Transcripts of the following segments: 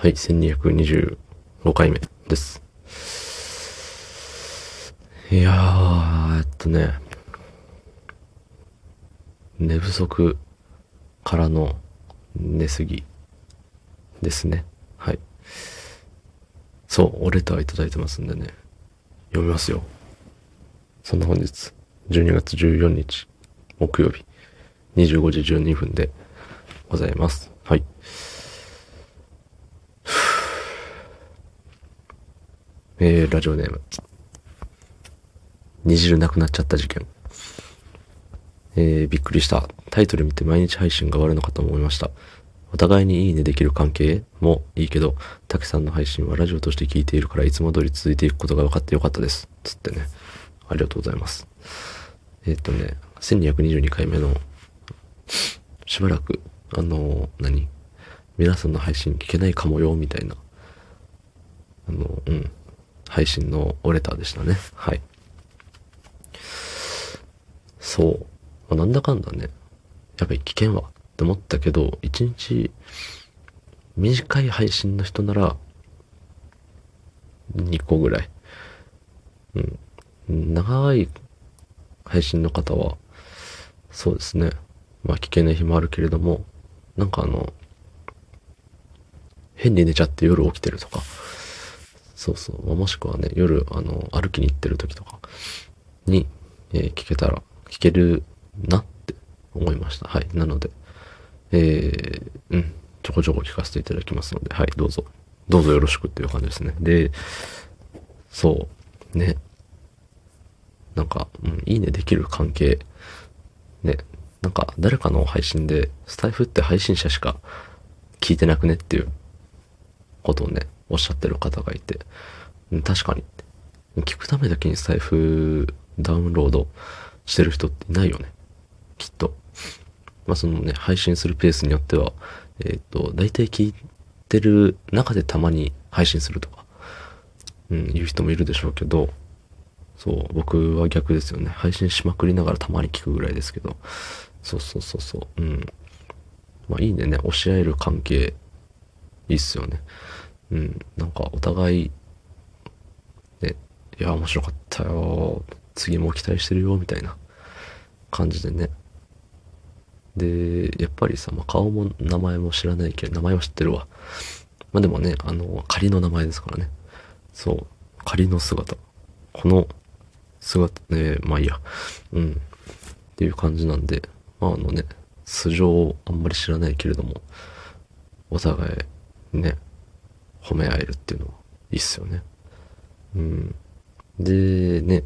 はい、1225回目です。いやー、えっとね、寝不足からの寝すぎですね。はい。そう、おレターいただいてますんでね、読みますよ。そんな本日、12月14日、木曜日、25時12分でございます。はい。えー、ラジオネーム。煮汁なくなっちゃった事件。えー、びっくりした。タイトル見て毎日配信が終わるのかと思いました。お互いにいいねできる関係もいいけど、たけさんの配信はラジオとして聞いているからいつも通り続いていくことが分かってよかったです。つってね。ありがとうございます。えーっとね、1222回目の、しばらく、あの何？皆さんの配信聞けないかもよ、みたいな、あの、うん、配信のオレターでしたね。はい。そう。まあ、なんだかんだね、やっぱり危険わって思ったけど、一日短い配信の人なら、2個ぐらい。うん。長い配信の方は、そうですね。まあ危険な日もあるけれども、なんかあの、変に寝ちゃって夜起きてるとか、そうそう、まあもしくはね、夜、あの、歩きに行ってる時とかに、えー聞けたら、聞けるなって思いました。はい。なので、えー、うん、ちょこちょこ聞かせていただきますので、はい、どうぞ、どうぞよろしくっていう感じですね。で、そう、ね、なんか、うん、いいねできる関係、ね、なんか誰かの配信で、スタイフって配信者しか聞いてなくねっていうことをね、おっしゃってる方がいて、確かに。聞くためだけにスタイフダウンロードしてる人っていないよね。きっと。まあそのね、配信するペースによっては、えっ、と、大体聞いてる中でたまに配信するとか、うん、いう人もいるでしょうけど、そう、僕は逆ですよね。配信しまくりながらたまに聞くぐらいですけど、そうそうそうそう、うん。まあいいねね、教える関係、いいっすよね。うん、なんかお互い、ね、いや、面白かったよ、次も期待してるよ、みたいな感じでね。で、やっぱりさ、まあ、顔も名前も知らないけど、名前は知ってるわ。まあでもね、あの、仮の名前ですからね。そう、仮の姿。この姿、ね、まあいいや。うん。っていう感じなんで、まああのね、素性をあんまり知らないけれども、お互いね、褒め合えるっていうのはいいっすよね。うん。で、ね、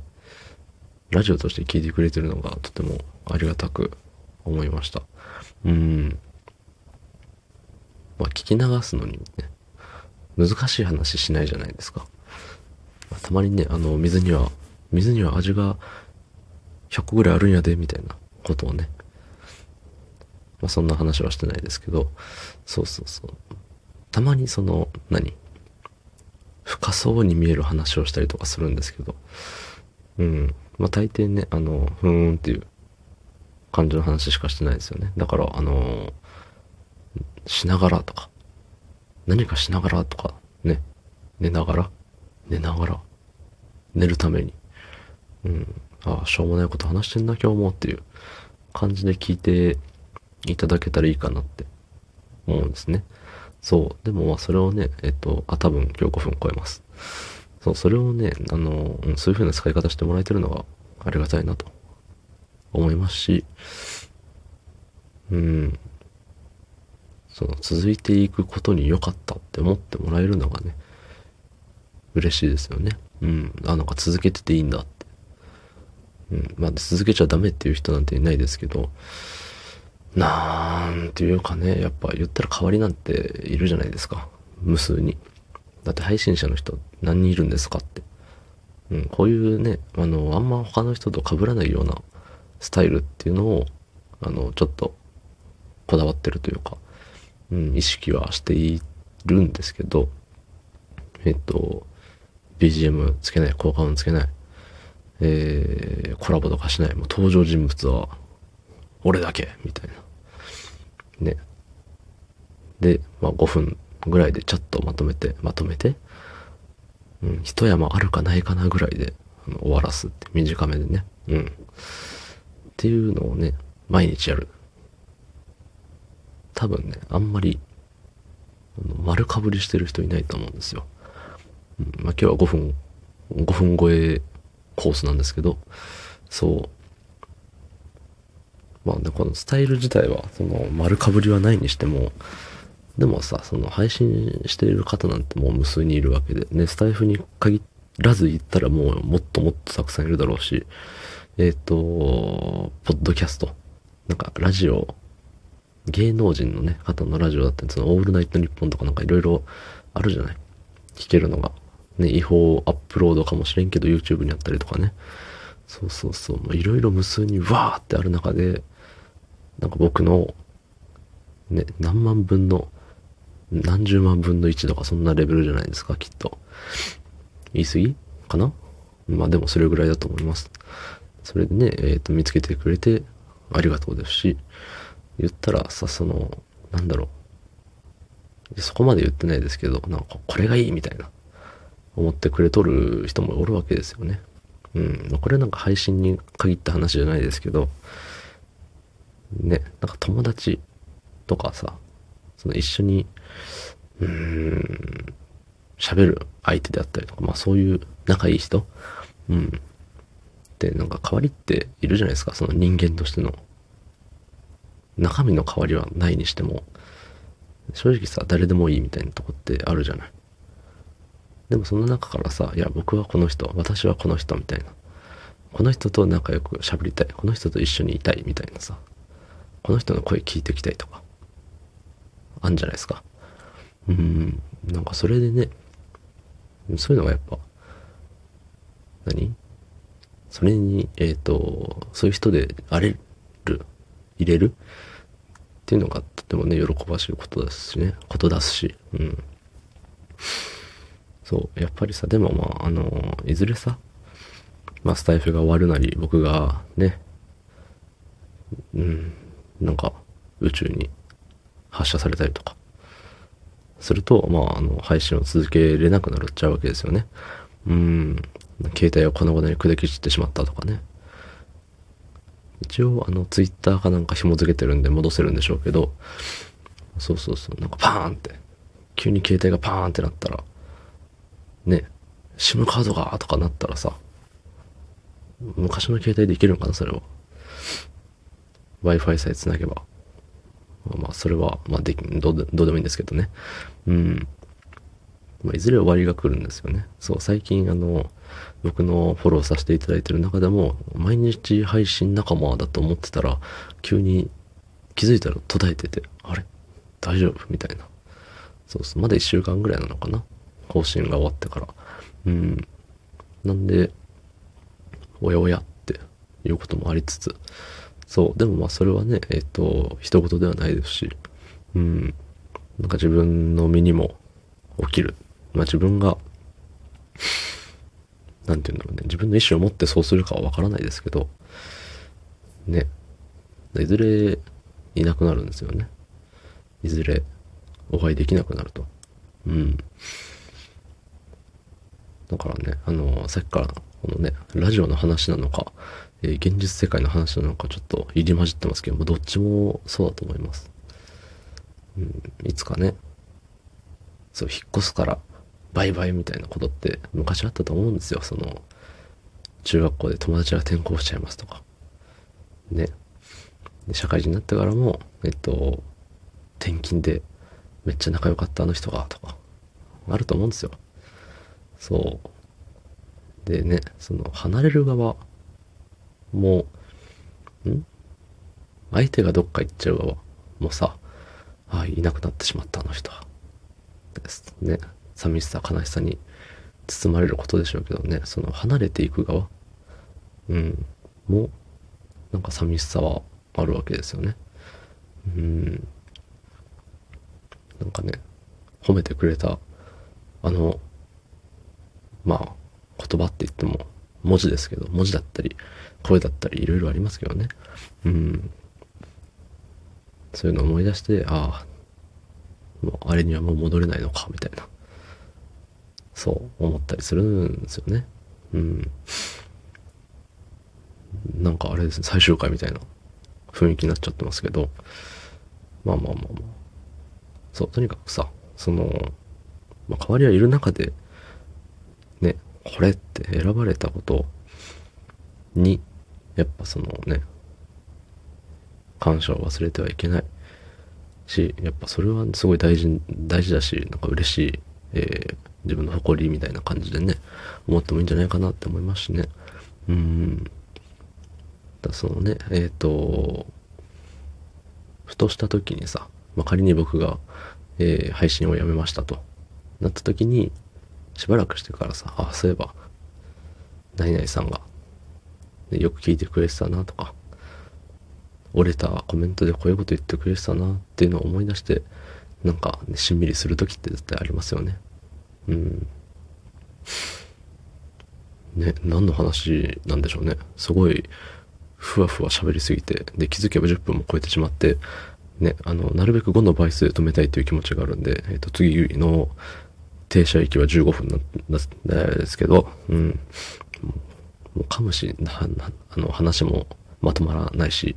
ラジオとして聞いてくれてるのがとてもありがたく思いました。うん。まあ聞き流すのにね、難しい話しないじゃないですか。まあたまにね、あの、水には、水には味が100個ぐらいあるんやで、みたいなことをね。まあそんな話はしてないですけど、そうそうそう。たまにその、何？深そうに見える話をしたりとかするんですけど、うん。まあ大抵ね、あの、ふーんっていう感じの話しかしてないですよね。だから、あのしながらとか、何かしながらとか、ね、寝ながら、寝ながら、寝るために、うん、ああ、しょうもないこと話してんな今日もっていう感じで聞いていただけたらいいかなって思うんですね。そう。でもまあそれをね、えっと、あ、多分今日5分超えます。そう、それをね、あの、そういう風な使い方してもらえてるのがありがたいなと思いますし、うん、その続いていくことに良かったって思ってもらえるのがね、嬉しいですよね。うん。あ、なんか続けてていいんだって。うん。まあ続けちゃダメっていう人なんていないですけど、なんていうかね、やっぱ言ったら代わりなんているじゃないですか。無数に。だって配信者の人何人いるんですかって。うん、こういうね、あの、あんま他の人と被らないようなスタイルっていうのを、あの、ちょっとこだわってるというか、うん、意識はしているんですけど、えっと、BGM つけない、効果音つけない、えー、コラボとかしない、もう登場人物は俺だけ、みたいな。ね。で、まあ5分ぐらいでちゃっとまとめて、まとめて、うん、一山あるかないかなぐらいで終わらすって短めでね。うん。っていうのをね、毎日やる。多分ね、あんまり、丸かぶりしてる人いないと思うんですよ。うん、まあ、今日は5分、5分超えコースなんですけど、そう。まあね、このスタイル自体は、その、丸かぶりはないにしても、でもさ、その配信している方なんてもう無数にいるわけで、ね、スタイフに限らず言ったらもうもっともっとたくさんいるだろうし、えっ、ー、と、ポッドキャスト、なんかラジオ、芸能人のね、方のラジオだったり、そのオールナイトニッポンとかなんかいろいろあるじゃない？聞けるのが。ね、違法アップロードかもしれんけど YouTube にあったりとかね。そうそうそう。いろいろ無数にわーってある中で、なんか僕の、ね、何万分の何十万分の1とかそんなレベルじゃないですか、きっと。言い過ぎかな？まあでもそれぐらいだと思います。それでね、えっ、ー、と、見つけてくれてありがとうですし、言ったらさ、その、なんだろう。そこまで言ってないですけど、なんかこれがいいみたいな、思ってくれとる人もおるわけですよね。うん。これなんか配信に限った話じゃないですけど、ね、なんか友達とかさ、その一緒にうーん、喋る相手であったりとか、まあそういう仲いい人、うん。で、なんか変わりっているじゃないですか、その人間としての。中身の変わりはないにしても、正直さ、誰でもいいみたいなとこってあるじゃない。でもその中からさ、いや、僕はこの人、私はこの人みたいな。この人と仲良く喋りたい。この人と一緒にいたいみたいなさ。この人の声聞いてきたいとか。あんじゃないですか。うん、なんかそれでね、そういうのがやっぱ、何？それに、えっ、ー、と、そういう人であれる、入れる？っていうのがとてもね、喜ばしいことですしね、ことだし、うん。そう、やっぱりさ、でもまあ、あの、いずれさ、まあ、スタイフが終わるなり、僕がね、うん、なんか、宇宙に発射されたりとか、すると、まあ、あの、配信を続けれなくなっちゃうわけですよね。うん。携帯をこのことに砕き散ってしまったとかね。一応、あの、ツイッターかなんか紐付けてるんで戻せるんでしょうけど、そうそうそう、なんかパーンって、急に携帯がパーンってなったら、ね、SIM カードがとかなったらさ、昔の携帯でいけるのかな、それは。Wi-Fi さえ繋げば。まあ、それは、まあ、でき、どうでどうでもいいんですけどね。うん。まあ、いずれ終わりが来るんですよね。そう、最近、あの、僕のフォローさせていただいてる中でも、毎日配信仲間だと思ってたら、急に気づいたら途絶えてて、あれ？大丈夫？みたいな。そうそう、まだ一週間ぐらいなのかな？更新が終わってから。うん。なんで、おやおやっていうこともありつつ、そう。でもまあそれはね、えっ、と、一言ではないですし、うん。なんか自分の身にも起きる。まあ自分が、なんて言うんだろうね。自分の意思を持ってそうするかはわからないですけど、ね。いずれいなくなるんですよね。いずれお会いできなくなると。うん。だからね、あの、さっきからこのね、ラジオの話なのか、えー、現実世界の話なのかちょっと入り混じってますけども、どっちもそうだと思います。うん、いつかね、そう、引っ越すからバイバイみたいなことって昔あったと思うんですよ。その、中学校で友達が転校しちゃいますとか。ね。社会人になってからも、えっと、転勤でめっちゃ仲良かったあの人が、とか、あると思うんですよ。そう。でね、その、離れる側もう、ん？相手がどっか行っちゃう側もさ、ああ、いなくなってしまったあの人は。ですね。寂しさ、悲しさに包まれることでしょうけどね、その離れていく側、うん、も、なんか寂しさはあるわけですよね。うん。なんかね、褒めてくれた、あの、まあ、言葉って言っても文字ですけど、文字だったり、声だったりいろいろありますけどね。うん。そういうの思い出して、ああ、もうあれにはもう戻れないのか、みたいな。そう思ったりするんですよね。うん。なんかあれですね、最終回みたいな雰囲気になっちゃってますけど、まあまあまあまあ。そう、とにかくさ、その、まあ、代わりはいる中で、ね、これって選ばれたことに、やっぱそのね、感謝を忘れてはいけないし、やっぱそれはすごい大事、大事だし、なんか嬉しい、えー、自分の誇りみたいな感じでね、思ってもいいんじゃないかなって思いますしね。うん。だそのね、えっ、ー、と、ふとした時にさ、まあ、仮に僕が、えー、配信をやめましたとなった時に、しばらくしてからさ、あ、そういえば、何々さんが、ねよく聞いてくれてたなとか、折れたコメントでこういうこと言ってくれてたなっていうのを思い出して、なんか、ね、しんみりする時って絶対ありますよね。うん。ね、何の話なんでしょうね。すごい、ふわふわ喋りすぎて、で、気づけば10分も超えてしまって、ね、あの、なるべく5の倍数で止めたいという気持ちがあるんで、えっ、ー、と、次の停車駅は15分なんですけど、うん。もう噛むし、な、なあの、話もまとまらないし、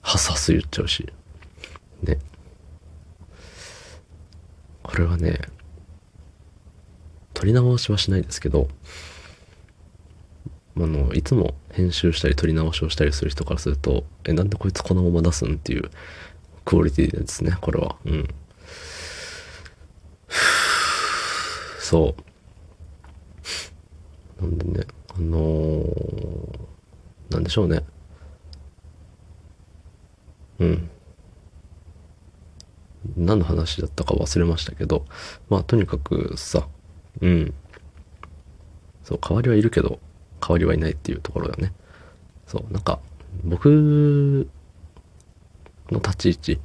ハスハス言っちゃうし、ね。これはね、撮り直しはしないですけど、あの、いつも編集したり撮り直しをしたりする人からすると、え、なんでこいつこのまま出すんっていうクオリティですね、これは。うん。そう。なんでね、あのー、でしょうね。うん。何の話だったか忘れましたけど、まあとにかくさ、うん。そう、代わりはいるけど、代わりはいないっていうところだね。そう、なんか、僕の立ち位置、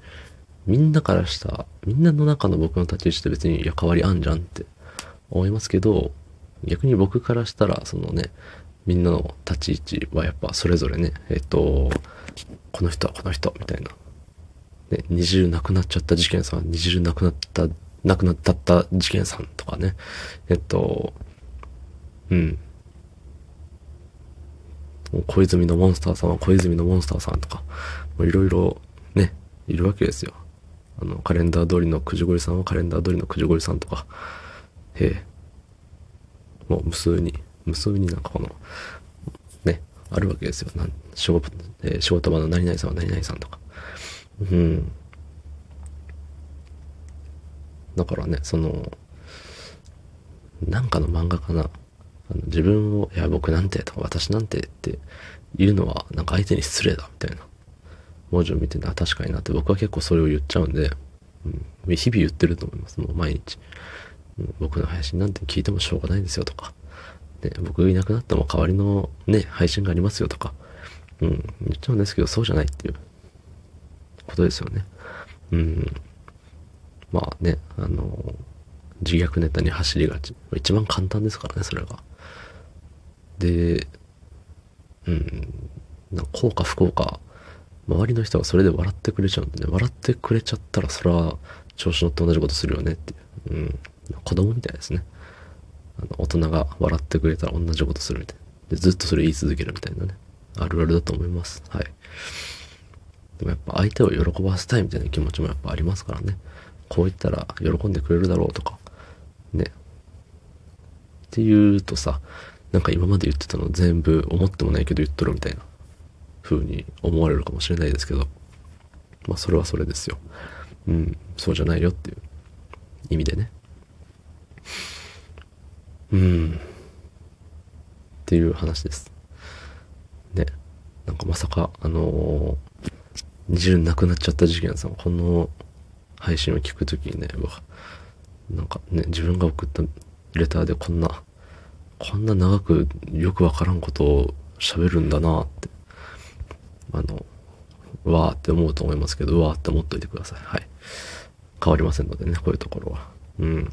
みんなからした、みんなの中の僕の立ち位置って別に、いや、代わりあんじゃんって思いますけど、逆に僕からしたら、そのね、みんなの立ち位置はやっぱそれぞれね、えっと、この人はこの人、みたいな。ね、二重亡くなっちゃった事件さん、二重亡くなった、亡くなったった事件さんとかね、えっと、うん。小泉のモンスターさんは小泉のモンスターさんとか、いろいろね、いるわけですよ。あの、カレンダー通りのくじごりさんはカレンダー通りのくじごりさんとか、へえ、もう無数に、無数になんかこの、ね、あるわけですよ。なん仕事、えー、仕事場の何々さんは何々さんとか。うん。だからね、その、なんかの漫画かな。あの自分を、いや、僕なんてとか、私なんてって言うのは、なんか相手に失礼だ、みたいな。文字を見て、あ、確かになって僕は結構それを言っちゃうんで、うん、日々言ってると思います、もう毎日。うん、僕の配信なんて聞いてもしょうがないですよとか、ね、僕いなくなっても代わりのね、配信がありますよとか、うん、言っちゃうんですけど、そうじゃないっていうことですよね。うん。まあね、あの、自虐ネタに走りがち。一番簡単ですからね、それが。で、うん、なんか効果不効果周りの人がそれで笑ってくれちゃうんでね、笑ってくれちゃったらそれは調子乗って同じことするよねってう。うん。子供みたいですね。あの大人が笑ってくれたら同じことするみたいな。で、ずっとそれ言い続けるみたいなね。あるあるだと思います。はい。でもやっぱ相手を喜ばせたいみたいな気持ちもやっぱありますからね。こう言ったら喜んでくれるだろうとか。ね。っていうとさ、なんか今まで言ってたの全部思ってもないけど言っとるみたいな風に思われるかもしれないですけど、まあそれはそれですよ。うん、そうじゃないよっていう意味でね。うん。っていう話です。ね。なんかまさか、あのー、二重なくなっちゃった事件さん、この配信を聞くときにね、うわ、なんかね、自分が送ったレターでこんな、こんな長くよくわからんことを喋るんだなってあの、わーって思うと思いますけど、わーって思っといてください。はい。変わりませんのでね、こういうところは。うん。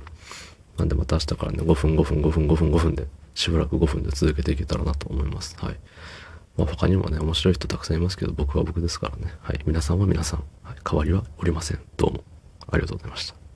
なんでまた明日からね、5分5分5分5分5分で、しばらく5分で続けていけたらなと思います。はい。まあ、他にもね、面白い人たくさんいますけど、僕は僕ですからね。はい。皆さんは皆さん、はい、変わりはおりません。どうもありがとうございました。